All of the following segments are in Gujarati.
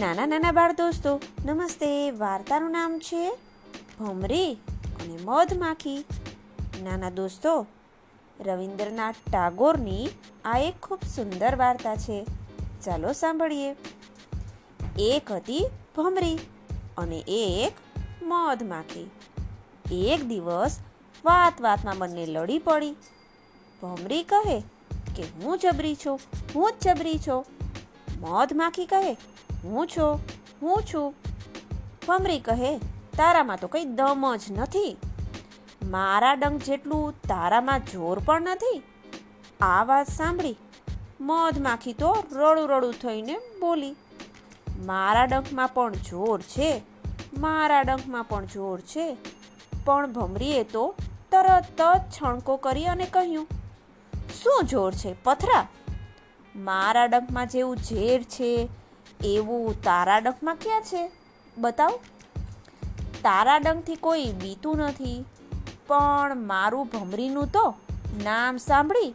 નાના નાના બાળ દોસ્તો, નમસ્તે. વાર્તાનું નામ છે ભમરી અને મધમાખી નાના દોસ્તો, રવિન્દ્રનાથ ટાગોરની આ એક ખૂબ સુંદર વાર્તા છે. ચાલો સાંભળીએ. એક હતી ભમરી અને એક મધમાખી એક દિવસ વાત વાતમાં બંને લડી પડી. ભમરી કહે કે, હું જબરી છું, હું જ જબરી છું. મધમાખી કહે હું છું હું છું ભમરી કહે, તારામાં તો કંઈ દમ જ નથી. મારા ડંખ જેટલું તારામાં જોર પણ નથી. આ વાત સાંભળી મધમાખી તો રડું રડું થઈને બોલી, મારા ડંખમાં પણ જોર છે, મારા ડંખમાં પણ જોર છે. પણ ભમરીએ તો તરત જ છણકો કરી અને કહ્યું, શું જોર છે, પથરા? મારા ડંખમાં જેવું ઝેર છે એવું તારા ડંખમાં ક્યાં છે? બતાવ. તારા ડંખથી કોઈ બીતું નથી. પણ મારું ભમરીનું તો નામ સાંભળી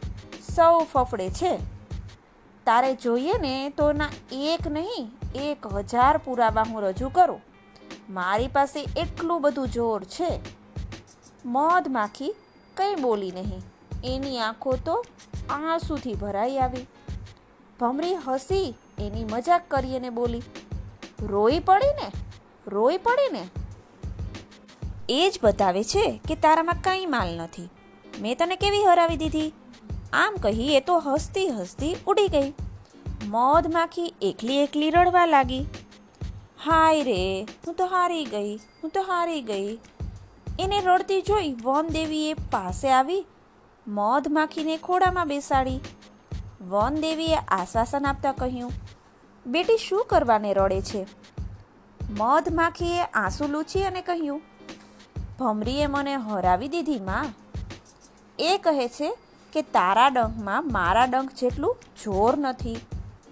સૌ ફફડે છે. તારે જોઈએ ને તો ના એક નહીં, એક હજાર પુરાવા હું રજૂ કરું. મારી પાસે એટલું બધું જોર છે. મધ માખી કંઈ બોલી નહીં. એની આંખો તો આંસુથી ભરાઈ આવી. ભમરી હસી એની મજાક કરી અને બોલી, રોઈ પડી ને? રોઈ પડી ને? એ જ બતાવે છે કે તારામાં કંઈ માલ નથી. મેં તને કેવી હરાવી દીધી? આમ કહી એ તો હસતી હસતી ઉડી ગઈ. મધમાખી એકલી એકલી રડવા લાગી. હાય રે, હું તો હારી ગઈ, હું તો હારી ગઈ. એને રડતી જોઈ વોમદેવીએ પાસે આવી મધમાખીને ખોડામાં બેસાડી. વનદેવીએ આશ્વાસન આપતા કહ્યું, બેટી શું કરવાને રડે છે? મધમાખીએ આંસુ લૂછી અને કહ્યું, ભમરીએ મને હરાવી દીધી, માં. એ કહે છે કે તારા ડંખમાં મારા ડંખ જેટલું જોર નથી,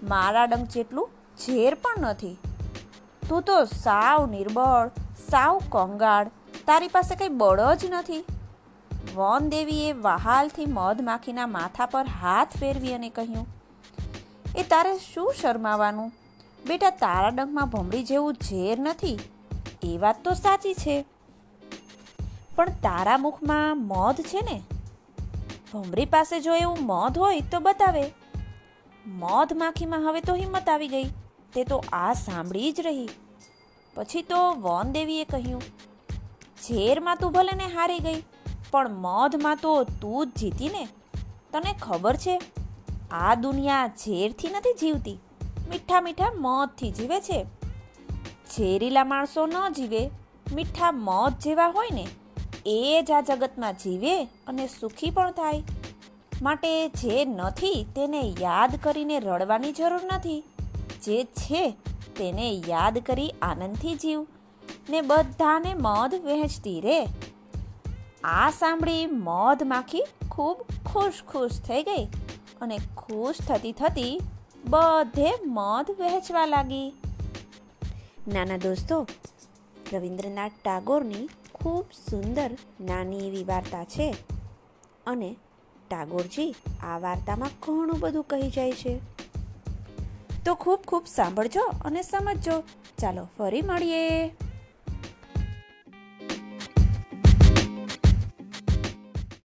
મારા ડંખ જેટલું ઝેર પણ નથી. તું તો સાવ નિર્બળ, સાવ કંગાળ, તારી પાસે કંઈ બળ જ નથી. વન દેવીએ વહાલથી મધમાખીના માથા પર હાથ ફેરવી અને કહ્યું, એ તારે શું શરમાવાનું? બેટા, તારા ડંખમાં ભમરી જેવું ઝેર નથી. એ વાત તો સાચી છે. પણ તારા મુખમાં મધ છે ને? ભમરી પાસે જો એવું મધ હોય તો બતાવે. મધ માખીમાં હવે તો હિંમત આવી ગઈ. તે તો આ સાંભળી જ રહી. પછી તો વન દેવીએ કહ્યું, ઝેરમાં તું ભલે ને હારી ગઈ. પણ મધમાં તો તું જ જીતી ને. તને ખબર છે, આ દુનિયા ઝેરથી નથી જીવતી, મીઠા મીઠા મધથી જીવે છે. ઝેરીલા માણસો ન જીવે, મીઠા મધ જેવા હોય ને, એ જ આ જગતમાં જીવે અને સુખી પણ થાય. માટે જે નથી તેને યાદ કરીને રડવાની જરૂર નથી. જે છે તેને યાદ કરી આનંદથી જીવ, ને બધાને મધ વહેંચતી રે. આ સાંભળી મધ માખી ખૂબ ખુશ ખુશ થઈ ગઈ અને ખુશ થતી થતી બધે મધ વહેંચવા લાગી. નાના દોસ્તો, રવિન્દ્રનાથ ટાગોરની ખૂબ સુંદર નાની એવી વાર્તા છે અને ટાગોરજી આ વાર્તામાં ઘણું બધું કહી જાય છે. તો ખૂબ ખૂબ સાંભળજો અને સમજજો. ચાલો ફરી મળીએ.